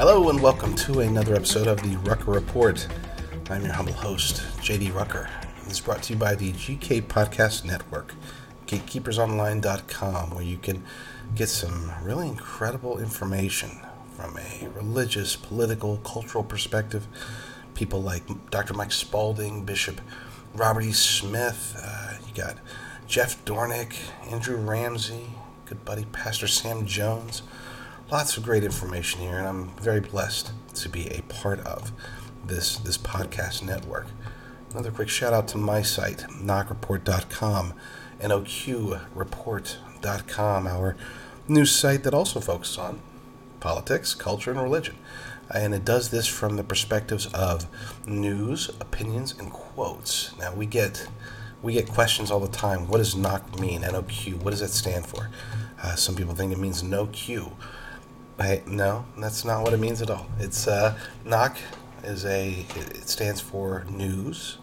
Hello and welcome to another episode of the Rucker Report. I'm your humble host, JD Rucker. This is brought to you by the GK Podcast Network, gatekeepersonline.com, where you can get some really incredible information from a religious, political, cultural perspective. People like Dr. Mike Spalding, Bishop Robert E. Smith, uh, you got Jeff Dornik, Andrew Ramsey, good buddy Pastor Sam Jones. Lots of great information here, and I'm very blessed to be a part of this this podcast network. Another quick shout out to my site, knockreport.com, noqreport.com, our news site that also focuses on politics, culture, and religion. And it does this from the perspectives of news, opinions, and quotes. Now we get we get questions all the time. What does NOQ mean? NOQ. What does that stand for? Uh, some people think it means no Q. No, that's not what it means at all. It's uh, NOQ is a it stands for news,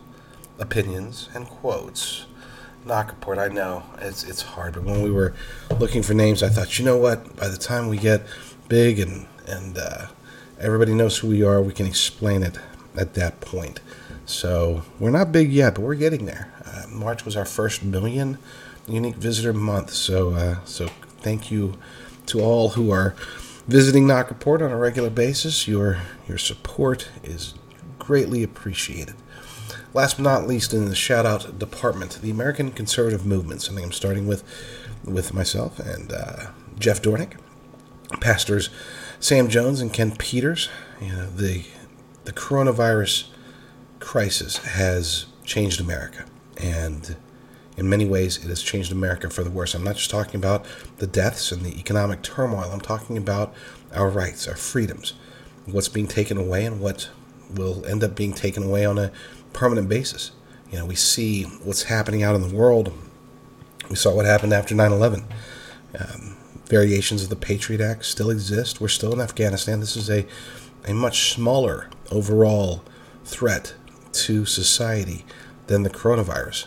opinions, and quotes. Knock report. I know it's it's hard, but when we were looking for names, I thought, you know what? By the time we get big and and uh, everybody knows who we are, we can explain it at that point. So we're not big yet, but we're getting there. Uh, March was our first million unique visitor month. So uh, so thank you to all who are visiting Knock Report on a regular basis. Your your support is greatly appreciated. Last but not least, in the shout out department, the American Conservative Movement, something I'm starting with with myself and uh, Jeff Dornik, pastors Sam Jones and Ken Peters. You know, the the coronavirus crisis has changed America, and in many ways, it has changed America for the worse. I'm not just talking about the deaths and the economic turmoil. I'm talking about our rights, our freedoms, what's being taken away, and what will end up being taken away on a permanent basis. You know, we see what's happening out in the world. We saw what happened after 9 11. Um, variations of the Patriot Act still exist. We're still in Afghanistan. This is a, a much smaller overall threat to society than the coronavirus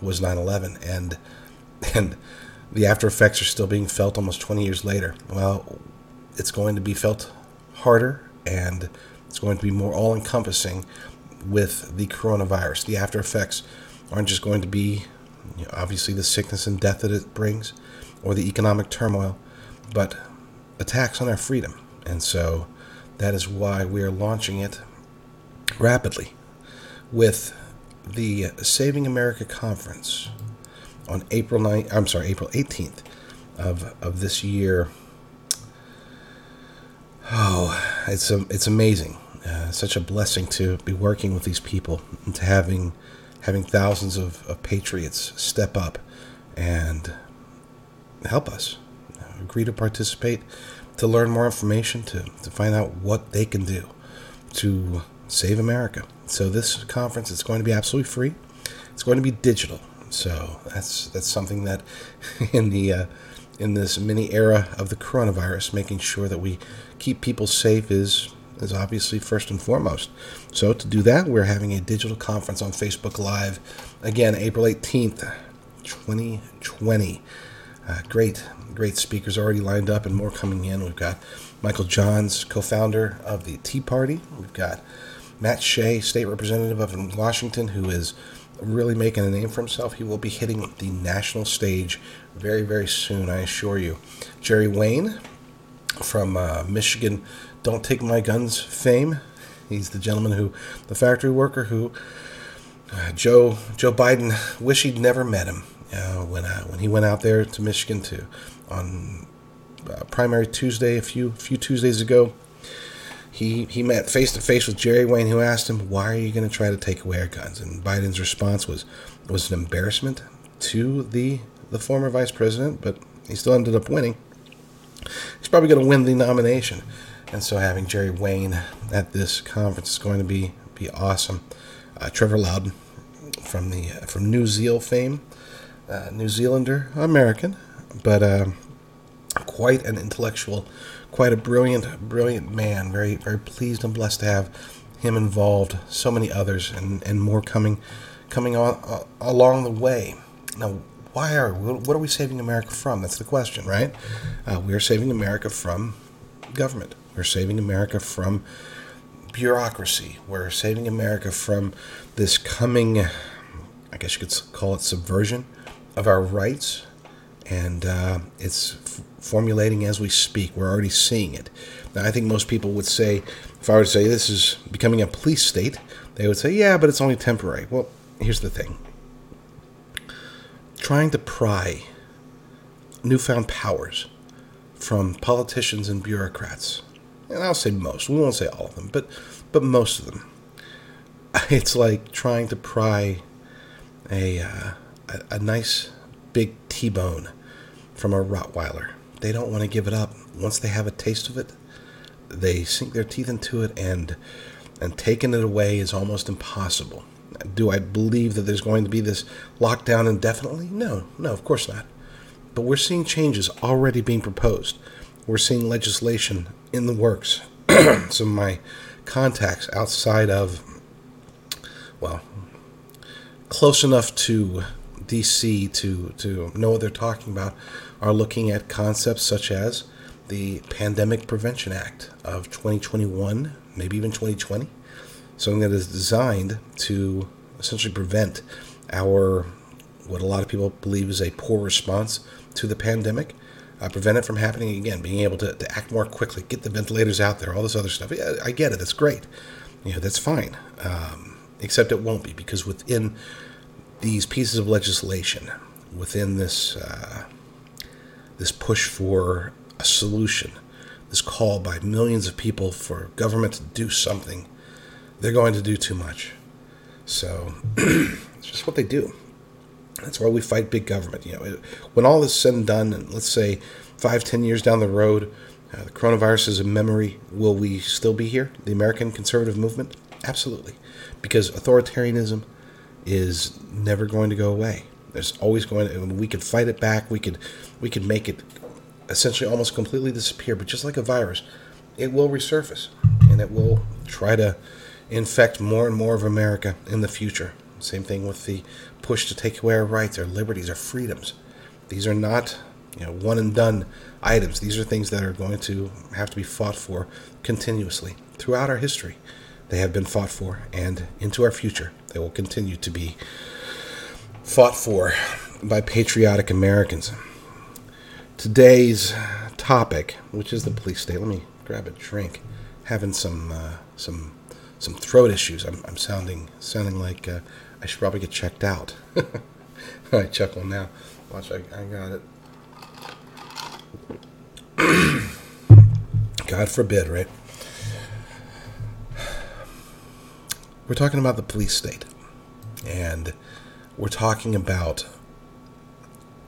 was 9/11 and and the after effects are still being felt almost 20 years later. Well, it's going to be felt harder and it's going to be more all encompassing with the coronavirus. The after effects aren't just going to be you know, obviously the sickness and death that it brings or the economic turmoil, but attacks on our freedom. And so that is why we are launching it rapidly with the Saving America conference on April 9th, I'm sorry, April 18th of, of this year. Oh, it's a, it's amazing. Uh, such a blessing to be working with these people and to having having thousands of, of patriots step up and help us agree to participate to learn more information to, to find out what they can do to save america so this conference is going to be absolutely free it's going to be digital so that's that's something that in the uh, in this mini era of the coronavirus making sure that we keep people safe is is obviously first and foremost. So to do that, we're having a digital conference on Facebook Live again, April 18th, 2020. Uh, great, great speakers already lined up and more coming in. We've got Michael Johns, co-founder of the Tea Party. We've got Matt Shea, state representative of Washington, who is really making a name for himself. He will be hitting the national stage very, very soon, I assure you. Jerry Wayne from uh, Michigan don't Take My Guns fame. He's the gentleman who, the factory worker who uh, Joe Joe Biden wish he'd never met him uh, when uh, when he went out there to Michigan to on uh, primary Tuesday a few few Tuesdays ago. He he met face to face with Jerry Wayne, who asked him, "Why are you going to try to take away our guns?" And Biden's response was was an embarrassment to the the former vice president, but he still ended up winning. He's probably going to win the nomination. And so having Jerry Wayne at this conference is going to be be awesome. Uh, Trevor Loudon from the uh, from New Zealand fame, uh, New Zealander American, but um, quite an intellectual, quite a brilliant brilliant man. Very very pleased and blessed to have him involved. So many others and and more coming coming on, uh, along the way. Now, why are what are we saving America from? That's the question, right? Uh, we are saving America from government We're saving America from bureaucracy. We're saving America from this coming, I guess you could call it subversion of our rights. And uh, it's formulating as we speak. We're already seeing it. Now, I think most people would say, if I were to say this is becoming a police state, they would say, yeah, but it's only temporary. Well, here's the thing trying to pry newfound powers from politicians and bureaucrats, and I'll say most, we won't say all of them, but, but most of them. It's like trying to pry a, uh, a, a nice big T bone from a Rottweiler. They don't want to give it up. Once they have a taste of it, they sink their teeth into it, and and taking it away is almost impossible. Do I believe that there's going to be this lockdown indefinitely? No, no, of course not. But we're seeing changes already being proposed. We're seeing legislation in the works. Some of my contacts outside of, well, close enough to DC to, to know what they're talking about are looking at concepts such as the Pandemic Prevention Act of 2021, maybe even 2020, something that is designed to essentially prevent our what a lot of people believe is a poor response to the pandemic, uh, prevent it from happening again, being able to, to act more quickly, get the ventilators out there, all this other stuff. Yeah, I get it. That's great. You know, that's fine. Um, except it won't be because within these pieces of legislation, within this uh, this push for a solution, this call by millions of people for government to do something, they're going to do too much. So it's just what they do. That's why we fight big government. You know, when all is said and done, and let's say five, ten years down the road, uh, the coronavirus is a memory. Will we still be here? The American conservative movement? Absolutely, because authoritarianism is never going to go away. There's always going to. We could fight it back. We could, we could make it essentially almost completely disappear. But just like a virus, it will resurface, and it will try to infect more and more of America in the future. Same thing with the push to take away our rights, our liberties, our freedoms. These are not, you know, one and done items. These are things that are going to have to be fought for continuously throughout our history. They have been fought for, and into our future, they will continue to be fought for by patriotic Americans. Today's topic, which is the police state. Let me grab a drink. Having some uh, some some throat issues. I'm, I'm sounding sounding like uh, I should probably get checked out. I chuckle now. Watch, I, I got it. God forbid, right? We're talking about the police state. And we're talking about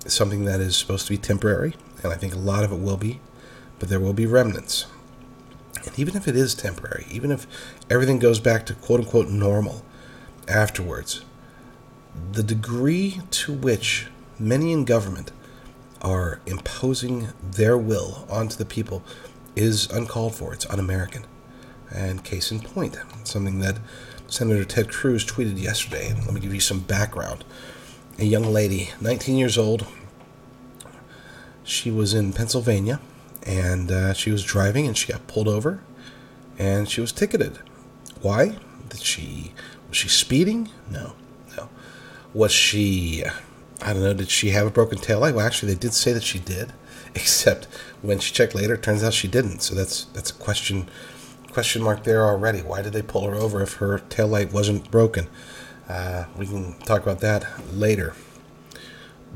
something that is supposed to be temporary, and I think a lot of it will be, but there will be remnants. And even if it is temporary, even if everything goes back to quote unquote normal afterwards, the degree to which many in government are imposing their will onto the people is uncalled for. It's un American. And case in point, something that Senator Ted Cruz tweeted yesterday. Let me give you some background. A young lady, 19 years old, she was in Pennsylvania and uh, she was driving and she got pulled over and she was ticketed. Why? Did she was she speeding? No, no. Was she? I don't know. Did she have a broken tail light? Well, actually, they did say that she did, except when she checked later, it turns out she didn't. So that's that's a question question mark there already. Why did they pull her over if her tail light wasn't broken? Uh, we can talk about that later.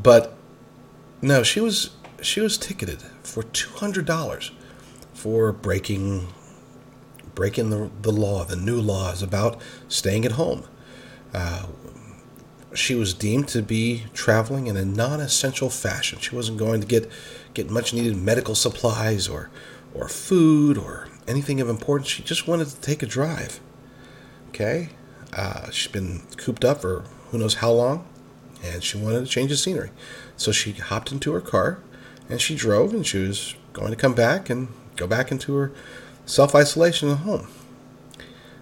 But no, she was she was ticketed for two hundred dollars for breaking breaking the, the law, the new laws about staying at home. Uh, she was deemed to be traveling in a non-essential fashion. She wasn't going to get get much needed medical supplies or or food or anything of importance. She just wanted to take a drive. Okay, uh, she's been cooped up for who knows how long, and she wanted to change the scenery. So she hopped into her car and she drove, and she was going to come back and go back into her self isolation at home.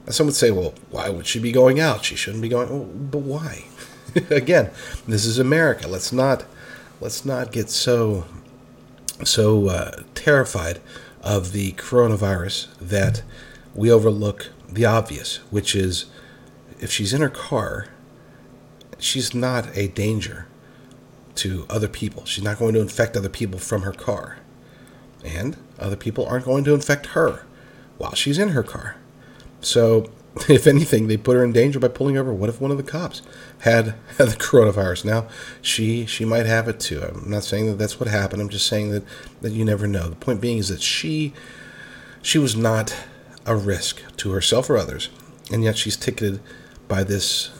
Now, some would say, well, why would she be going out? She shouldn't be going. Oh, but why? Again, this is America. Let's not let's not get so so uh, terrified of the coronavirus that we overlook the obvious, which is if she's in her car, she's not a danger to other people. She's not going to infect other people from her car. And other people aren't going to infect her while she's in her car. So, if anything, they put her in danger by pulling over. What if one of the cops had, had the coronavirus? Now, she she might have it too. I'm not saying that that's what happened. I'm just saying that, that you never know. The point being is that she she was not a risk to herself or others, and yet she's ticketed by this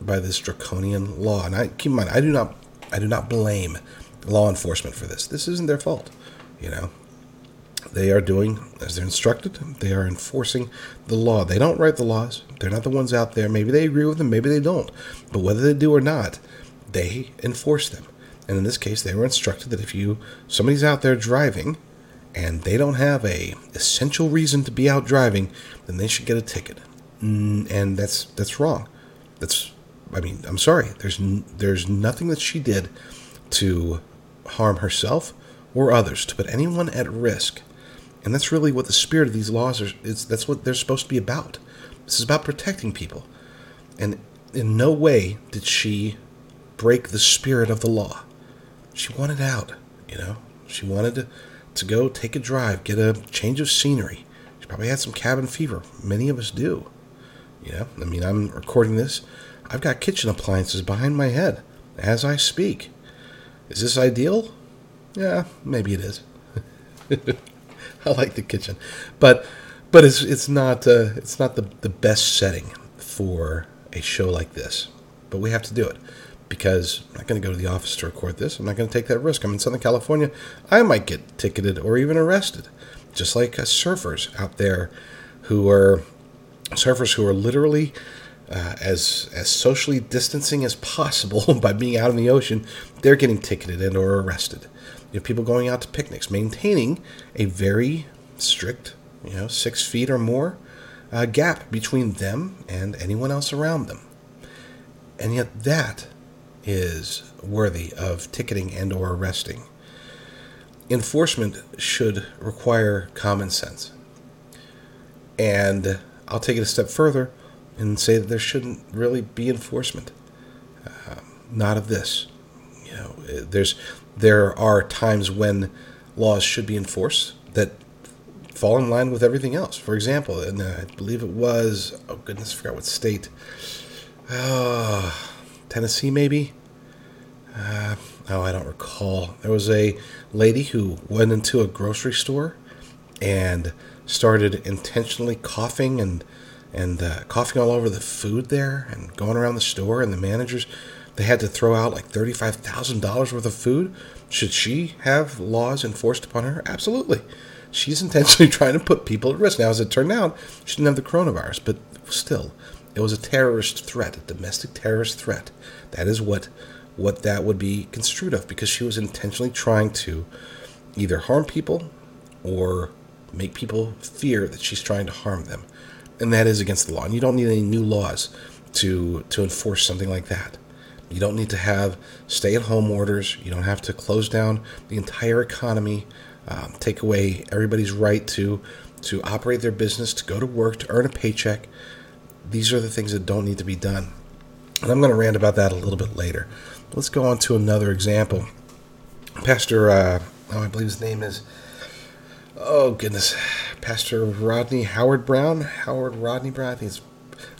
by this draconian law. And I keep in mind, I do not I do not blame law enforcement for this. This isn't their fault. You know, they are doing as they're instructed. They are enforcing the law. They don't write the laws. They're not the ones out there. Maybe they agree with them. Maybe they don't. But whether they do or not, they enforce them. And in this case, they were instructed that if you somebody's out there driving and they don't have a essential reason to be out driving, then they should get a ticket. Mm, and that's that's wrong. That's I mean, I'm sorry. There's there's nothing that she did to harm herself or others to put anyone at risk. And that's really what the spirit of these laws are is that's what they're supposed to be about. This is about protecting people. And in no way did she break the spirit of the law. She wanted out, you know. She wanted to, to go take a drive, get a change of scenery. She probably had some cabin fever. Many of us do. You know, I mean, I'm recording this. I've got kitchen appliances behind my head as I speak. Is this ideal? Yeah, maybe it is. I like the kitchen, but but it's it's not uh, it's not the the best setting for a show like this. But we have to do it because I'm not going to go to the office to record this. I'm not going to take that risk. I'm in Southern California. I might get ticketed or even arrested, just like uh, surfers out there who are surfers who are literally uh, as as socially distancing as possible by being out in the ocean. They're getting ticketed and or arrested. You have people going out to picnics, maintaining a very strict, you know, six feet or more uh, gap between them and anyone else around them. And yet that is worthy of ticketing and or arresting. Enforcement should require common sense. And I'll take it a step further and say that there shouldn't really be enforcement. Uh, not of this. You know, there's there are times when laws should be enforced that fall in line with everything else. For example, and I believe it was oh goodness, I forgot what state. Uh, Tennessee, maybe. Uh, oh, I don't recall. There was a lady who went into a grocery store and started intentionally coughing and and uh, coughing all over the food there and going around the store and the managers they had to throw out like $35,000 worth of food. Should she have laws enforced upon her? Absolutely. She's intentionally trying to put people at risk. Now, as it turned out, she didn't have the coronavirus, but still, it was a terrorist threat, a domestic terrorist threat. That is what what that would be construed of because she was intentionally trying to either harm people or make people fear that she's trying to harm them. And that is against the law. And you don't need any new laws to to enforce something like that. You don't need to have stay at home orders. You don't have to close down the entire economy, um, take away everybody's right to, to operate their business, to go to work, to earn a paycheck. These are the things that don't need to be done. And I'm going to rant about that a little bit later. Let's go on to another example. Pastor, uh, oh, I believe his name is, oh goodness, Pastor Rodney Howard Brown. Howard Rodney Brown. I think it's,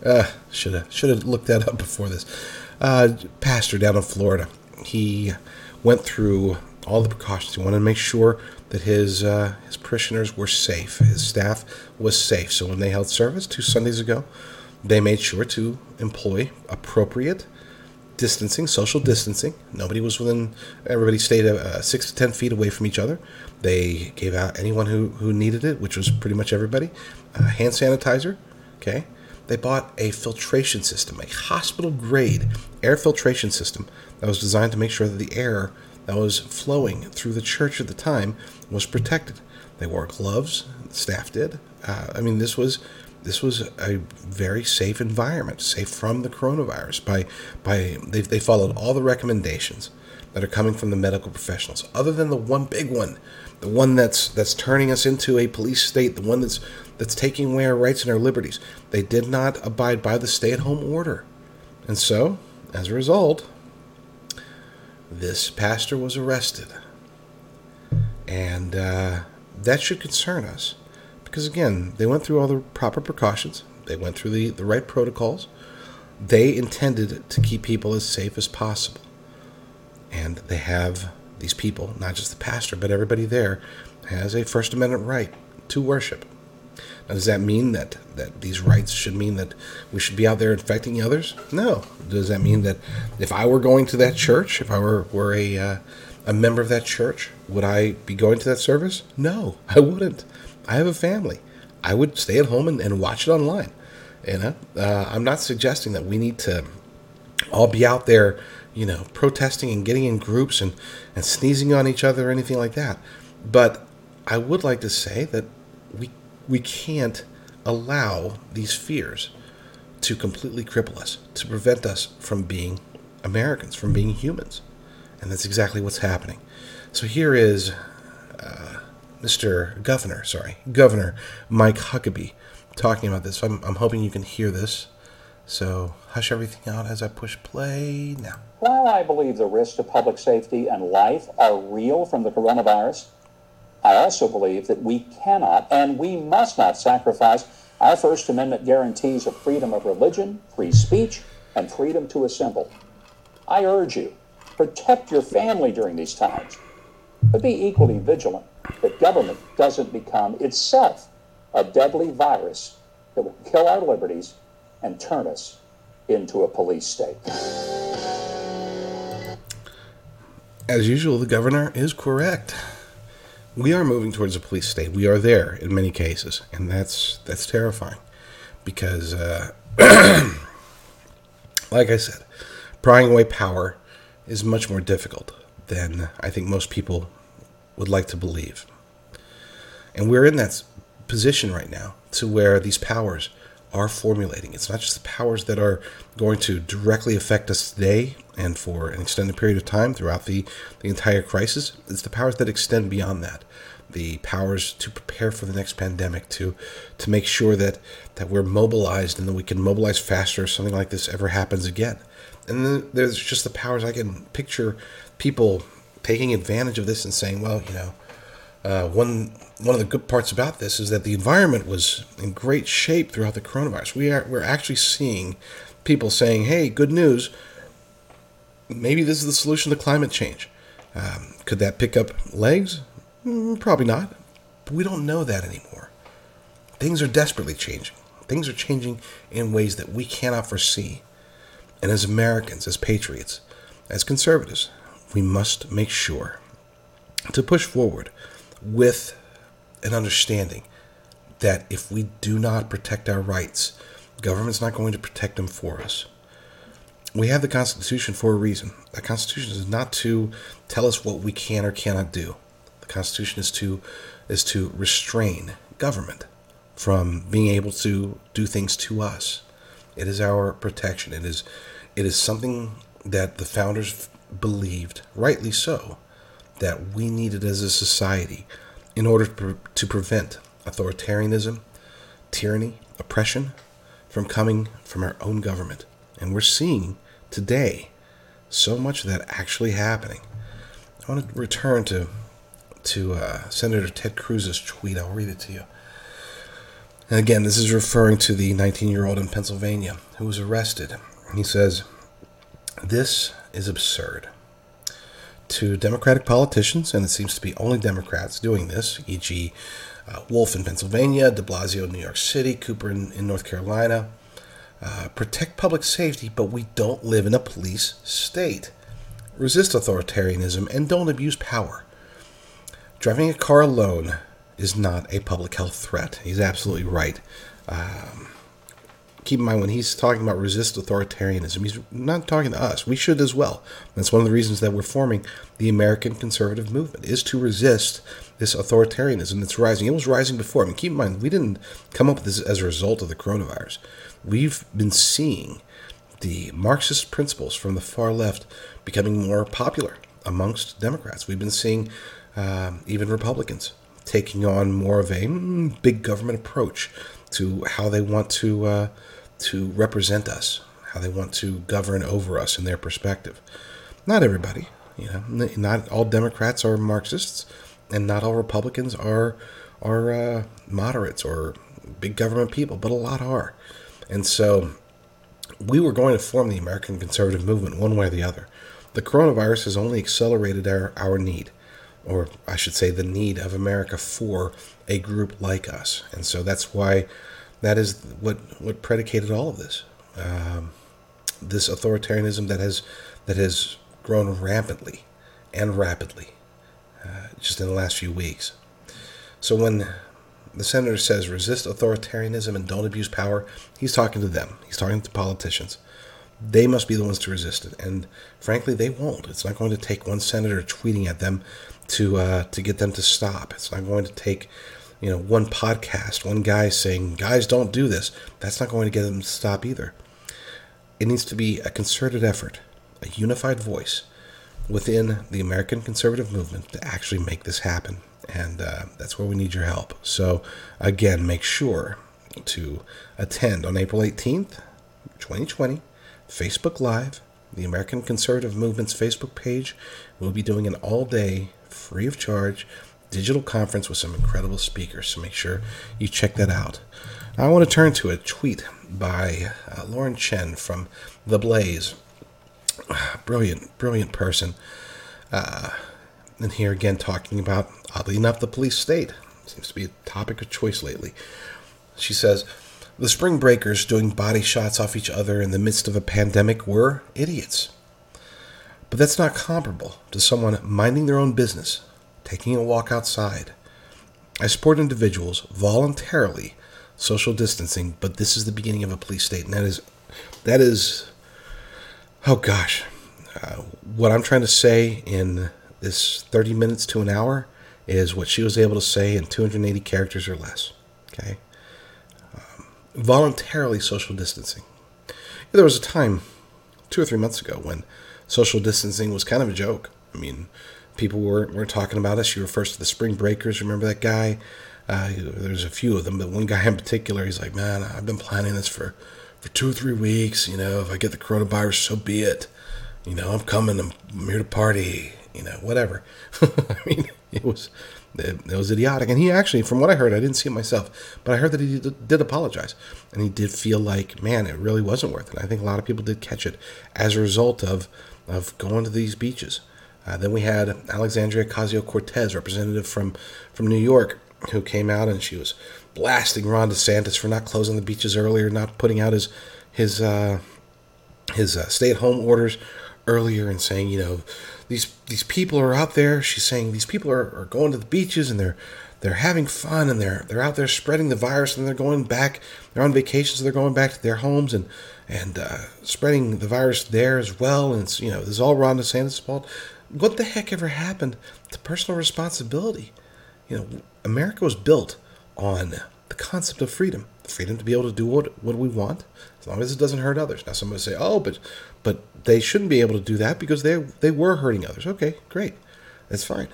uh, should have should have looked that up before this uh, pastor down in Florida. He went through all the precautions. He wanted to make sure that his uh, his parishioners were safe, his staff was safe. So when they held service two Sundays ago, they made sure to employ appropriate distancing, social distancing. Nobody was within. Everybody stayed uh, six to ten feet away from each other. They gave out anyone who who needed it, which was pretty much everybody, uh, hand sanitizer. Okay, they bought a filtration system, a hospital grade air filtration system that was designed to make sure that the air that was flowing through the church at the time was protected. They wore gloves, the staff did. Uh, I mean, this was this was a very safe environment, safe from the coronavirus. By by they, they followed all the recommendations. that are coming from the medical professionals, other than the one big one, the one that's that's turning us into a police state, the one that's that's taking away our rights and our liberties. They did not abide by the stay-at-home order, and so as a result, this pastor was arrested, and uh, that should concern us because again, they went through all the proper precautions. They went through the, the right protocols. They intended to keep people as safe as possible. And they have these people, not just the pastor, but everybody there, has a First Amendment right to worship. Now, does that mean that, that these rights should mean that we should be out there infecting others? No. Does that mean that if I were going to that church, if I were, were a, uh, a member of that church, would I be going to that service? No, I wouldn't. I have a family. I would stay at home and, and watch it online. You know, uh, I'm not suggesting that we need to all be out there, you know, protesting and getting in groups and, and sneezing on each other or anything like that. But I would like to say that we we can't allow these fears to completely cripple us, to prevent us from being Americans, from being humans. And that's exactly what's happening. So here is uh, Mr. Governor, sorry, Governor Mike Huckabee talking about this. I'm, I'm hoping you can hear this. So hush everything out as I push play now. While I believe the risks to public safety and life are real from the coronavirus, I also believe that we cannot and we must not sacrifice our First Amendment guarantees of freedom of religion, free speech, and freedom to assemble. I urge you, protect your family during these times, but be equally vigilant that government doesn't become itself a deadly virus that will kill our liberties and turn us into a police state. As usual, the governor is correct. We are moving towards a police state. We are there in many cases, and that's that's terrifying because, uh, like I said, prying away power is much more difficult than I think most people would like to believe. And we're in that position right now to where these powers are formulating. It's not just the powers that are going to directly affect us today and for an extended period of time throughout the, the entire crisis. It's the powers that extend beyond that. The powers to prepare for the next pandemic, to to make sure that, that we're mobilized and that we can mobilize faster if something like this ever happens again. And then there's just the powers I can picture people taking advantage of this and saying, well, you know, uh, one one of the good parts about this is that the environment was in great shape throughout the coronavirus. We are we're actually seeing people saying, "Hey, good news. Maybe this is the solution to climate change." Um, could that pick up legs? Mm, probably not. But we don't know that anymore. Things are desperately changing. Things are changing in ways that we cannot foresee. And as Americans, as patriots, as conservatives, we must make sure to push forward with an understanding that if we do not protect our rights, government's not going to protect them for us. We have the Constitution for a reason. The Constitution is not to tell us what we can or cannot do. The Constitution is to is to restrain government from being able to do things to us. It is our protection. It is it is something that the founders believed, rightly so, that we needed as a society in order to, to prevent authoritarianism, tyranny, oppression from coming from our own government. And we're seeing today so much of that actually happening. I want to return to to uh, Senator Ted Cruz's tweet. I'll read it to you. And again, this is referring to the 19 year old in Pennsylvania who was arrested. He says, This is absurd to Democratic politicians, and it seems to be only Democrats doing this, e.g., uh, Wolf in Pennsylvania, de Blasio in New York City, Cooper in, in North Carolina. Uh, protect public safety, but we don't live in a police state. Resist authoritarianism and don't abuse power. Driving a car alone is not a public health threat. He's absolutely right. Um, keep in mind when he's talking about resist authoritarianism, he's not talking to us. We should as well. That's one of the reasons that we're forming the American conservative movement is to resist this authoritarianism that's rising. It was rising before. I mean, keep in mind we didn't come up with this as a result of the coronavirus. We've been seeing the Marxist principles from the far left becoming more popular amongst Democrats. We've been seeing um, even Republicans taking on more of a mm, big government approach to how they want to uh, to represent us, how they want to govern over us in their perspective. Not everybody, you know, not all Democrats are Marxists, and not all Republicans are are uh, moderates or big government people, but a lot are. And so we were going to form the American conservative movement one way or the other. The coronavirus has only accelerated our, our need, or I should say, the need of America for a group like us. And so that's why that is what, what predicated all of this. Um, this authoritarianism that has that has grown rampantly and rapidly uh, just in the last few weeks. So when the senator says resist authoritarianism and don't abuse power, he's talking to them. He's talking to politicians. They must be the ones to resist it, and frankly, they won't. It's not going to take one senator tweeting at them to uh, to get them to stop. It's not going to take you know one podcast, one guy saying guys don't do this. That's not going to get them to stop either. It needs to be a concerted effort, a unified voice within the American conservative movement to actually make this happen and uh, that's where we need your help. So, again, make sure to attend on April 18th, 2020, Facebook Live, the American Conservative Movement's Facebook page. We'll be doing an all day, free of charge, digital conference with some incredible speakers. So make sure you check that out. I want to turn to a tweet by uh, Lauren Chen from The Blaze. Brilliant, brilliant person. Uh, and here again, talking about, oddly enough, the police state. Seems to be a topic of choice lately. She says, The spring breakers doing body shots off each other in the midst of a pandemic were idiots. But that's not comparable to someone minding their own business, taking a walk outside. I support individuals voluntarily social distancing, but this is the beginning of a police state, and that is, that is, oh gosh, uh, what I'm trying to say in this 30 minutes to an hour is what she was able to say in 280 characters or less. Okay. Um, voluntarily social distancing. There was a time, two or three months ago, when social distancing was kind of a joke. I mean, people weren't, were talking about it. She refers to the spring breakers. Remember that guy? Uh, there's a few of them, but one guy in particular, he's like, man, I've been planning this for, for two or three weeks. You know, if I get the coronavirus, so be it. You know, I'm coming. I'm, I'm here to party you know, whatever. I mean, it was it, it, was idiotic. And he actually, from what I heard, I didn't see it myself, but I heard that he did, did, apologize, and he did feel like, man, it really wasn't worth it. I think a lot of people did catch it as a result of of going to these beaches. Uh, then we had Alexandria Ocasio Cortez, representative from from New York, who came out and she was blasting Ron DeSantis for not closing the beaches earlier, not putting out his his uh, his uh, stay at home orders earlier, and saying, you know these these people are out there. She's saying these people are, are going to the beaches and they're they're having fun and they're they're out there spreading the virus and they're going back. They're on vacation, so they're going back to their homes and and uh, spreading the virus there as well. And it's you know this is all Ron DeSantis' fault. What the heck ever happened to personal responsibility? You know, America was built on the concept of freedom, freedom to be able to do what what we want, as long as it doesn't hurt others. Now, somebody say, "Oh, but but they shouldn't be able to do that because they they were hurting others." Okay, great, that's fine.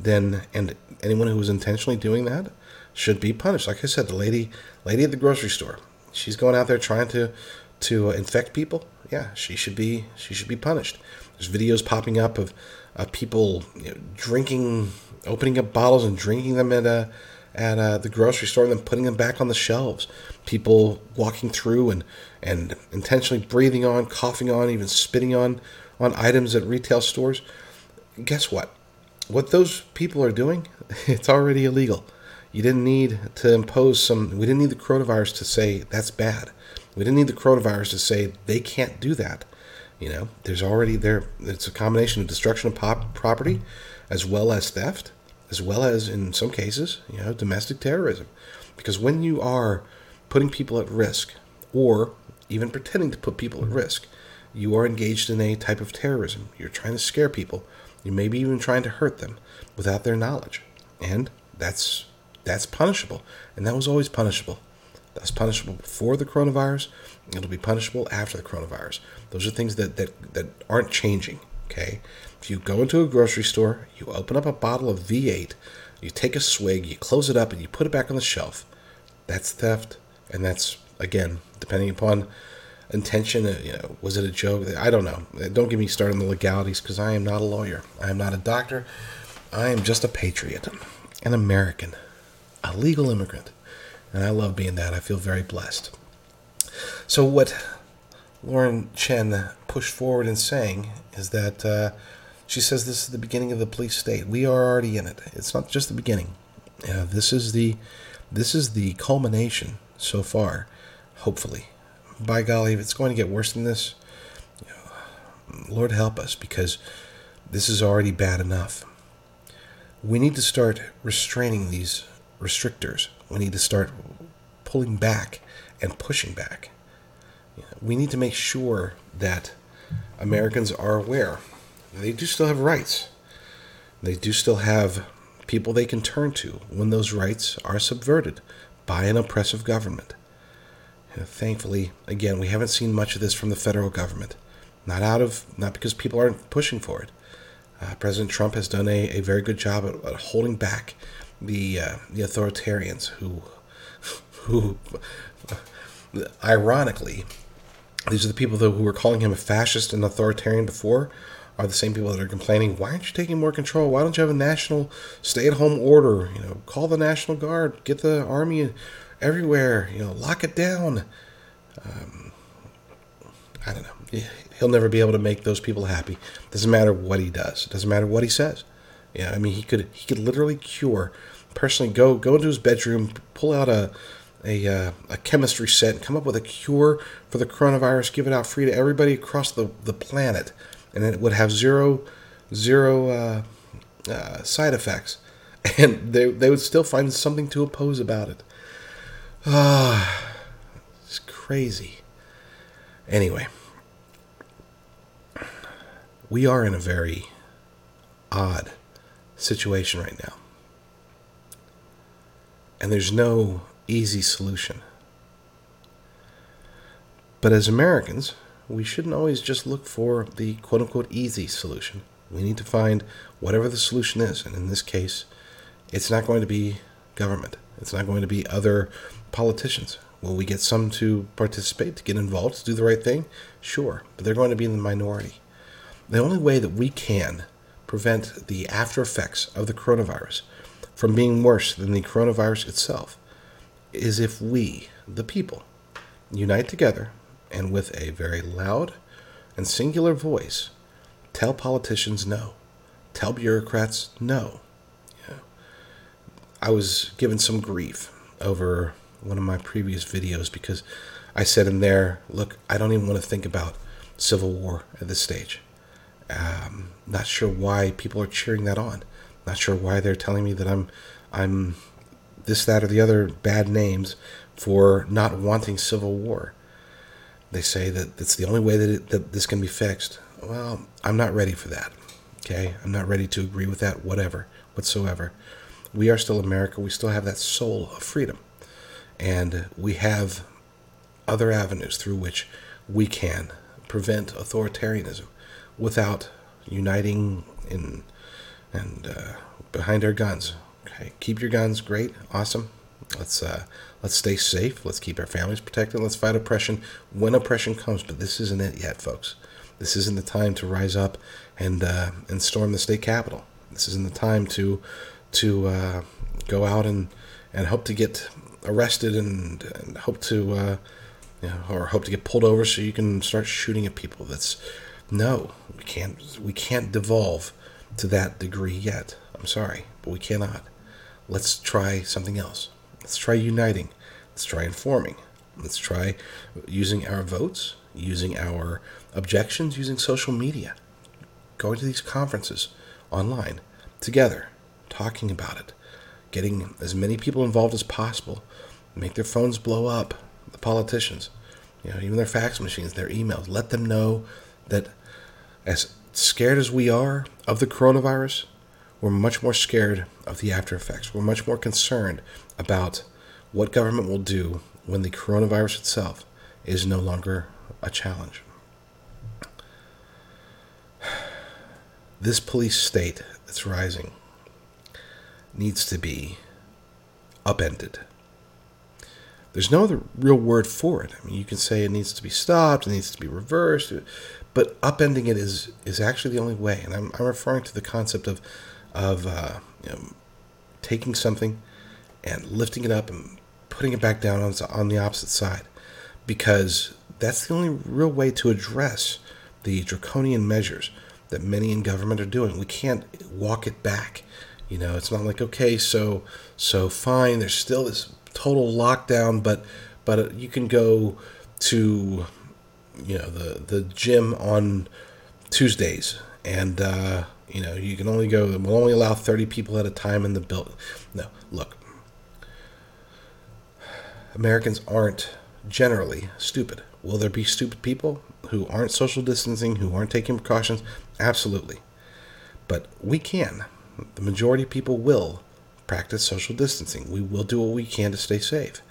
Then, and anyone who was intentionally doing that should be punished. Like I said, the lady lady at the grocery store, she's going out there trying to to infect people. Yeah, she should be she should be punished. There's videos popping up of of people you know, drinking, opening up bottles and drinking them at a at the grocery store and then putting them back on the shelves. People walking through and, and intentionally breathing on, coughing on, even spitting on, on items at retail stores. Guess what? What those people are doing, it's already illegal. You didn't need to impose some, we didn't need the coronavirus to say that's bad. We didn't need the coronavirus to say they can't do that. You know, there's already there, it's a combination of destruction of pop, property as well as theft as well as in some cases, you know, domestic terrorism. Because when you are putting people at risk, or even pretending to put people at risk, you are engaged in a type of terrorism. You're trying to scare people. You may be even trying to hurt them without their knowledge. And that's that's punishable. And that was always punishable. That's punishable before the coronavirus. It'll be punishable after the coronavirus. Those are things that, that, that aren't changing. Okay? If you go into a grocery store, you open up a bottle of V8, you take a swig, you close it up, and you put it back on the shelf. That's theft, and that's, again, depending upon intention, uh, you know, was it a joke? I don't know. Don't get me started on the legalities because I am not a lawyer. I am not a doctor. I am just a patriot, an American, a legal immigrant. And I love being that. I feel very blessed. So, what Lauren Chen pushed forward in saying is that uh, she says this is the beginning of the police state. We are already in it. It's not just the beginning. Yeah, this is the this is the culmination so far. Hopefully, by golly, if it's going to get worse than this, you know, Lord help us because this is already bad enough. We need to start restraining these restrictors. We need to start pulling back and pushing back. We need to make sure that Americans are aware they do still have rights. They do still have people they can turn to when those rights are subverted by an oppressive government. thankfully, again, we haven't seen much of this from the federal government. Not out of not because people aren't pushing for it. Uh, President Trump has done a, a very good job at, at holding back the uh, the authoritarians who who ironically these are the people who were calling him a fascist and authoritarian before are the same people that are complaining, why aren't you taking more control? Why don't you have a national stay-at-home order? You know, call the National Guard, get the army everywhere. You know, lock it down. Um, I don't know. He'll never be able to make those people happy. Doesn't matter what he does. Doesn't matter what he says. Yeah, I mean, he could he could literally cure. Personally, go go into his bedroom, pull out a a, uh, a chemistry set, and come up with a cure for the coronavirus. Give it out free to everybody across the the planet and it would have zero zero uh, uh, side effects, and they they would still find something to oppose about it. Ah, it's crazy. Anyway, we are in a very odd situation right now. And there's no easy solution. But as Americans, we shouldn't always just look for the quote unquote easy solution. We need to find whatever the solution is. And in this case, it's not going to be government, it's not going to be other politicians. Will we get some to participate, to get involved, to do the right thing? Sure, but they're going to be in the minority. The only way that we can prevent the after effects of the coronavirus from being worse than the coronavirus itself is if we, the people, unite together and with a very loud and singular voice tell politicians no, tell bureaucrats no. I was given some grief over one of my previous videos because I said in there, look, I don't even want to think about civil war at this stage. Um, not sure why people are cheering that on. Not sure why they're telling me that I'm, I'm this, that, or the other bad names for not wanting civil war. They say that it's the only way that, it, that this can be fixed. Well, I'm not ready for that. Okay? I'm not ready to agree with that, whatever, whatsoever. We are still America. We still have that soul of freedom. And we have other avenues through which we can prevent authoritarianism without uniting in and uh, behind our guns. Keep your guns. Great, awesome. Let's uh, let's stay safe. Let's keep our families protected. Let's fight oppression when oppression comes. But this isn't it yet, folks. This isn't the time to rise up and uh, and storm the state capitol. This isn't the time to to uh, go out and and hope to get arrested and, and hope to uh, you know, or hope to get pulled over so you can start shooting at people. That's no, we can't we can't devolve to that degree yet. I'm sorry, but we cannot. Let's try something else. Let's try uniting. Let's try informing. Let's try using our votes, using our objections, using social media, going to these conferences online together, talking about it, getting as many people involved as possible, make their phones blow up, the politicians, you know, even their fax machines, their emails. Let them know that as scared as we are of the coronavirus, we're much more scared of the after effects. We're much more concerned about what government will do when the coronavirus itself is no longer a challenge. this police state that's rising needs to be upended. There's no other real word for it. I mean, you can say it needs to be stopped, it needs to be reversed, but upending it is is actually the only way. And I'm, I'm referring to the concept of of uh, you know, taking something and lifting it up and putting it back down on, on the opposite side, because that's the only real way to address the draconian measures that many in government are doing. We can't walk it back. You know, it's not like okay, so so fine. There's still this total lockdown, but but you can go to you know the the gym on Tuesdays, and uh, you know you can only go. We'll only allow thirty people at a time in the building. No, look, Americans aren't generally stupid. Will there be stupid people who aren't social distancing, who aren't taking precautions? Absolutely. But we can. The majority of people will practice social distancing. We will do what we can to stay safe.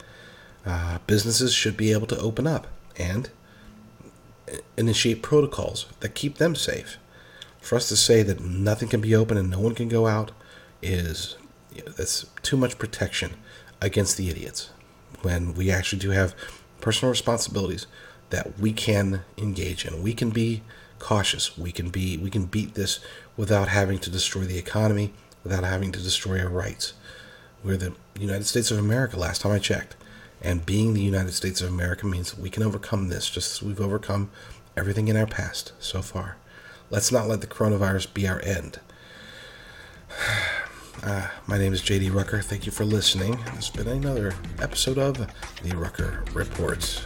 Uh, businesses should be able to open up and initiate protocols that keep them safe. For us to say that nothing can be open and no one can go out is you know, that's too much protection against the idiots. When we actually do have personal responsibilities that we can engage in, we can be cautious. We can be we can beat this without having to destroy the economy, without having to destroy our rights. We're the United States of America last time I checked. And being the United States of America means we can overcome this just as we've overcome everything in our past so far. Let's not let the coronavirus be our end. Uh, my name is JD Rucker. Thank you for listening. It's been another episode of The Rucker Report.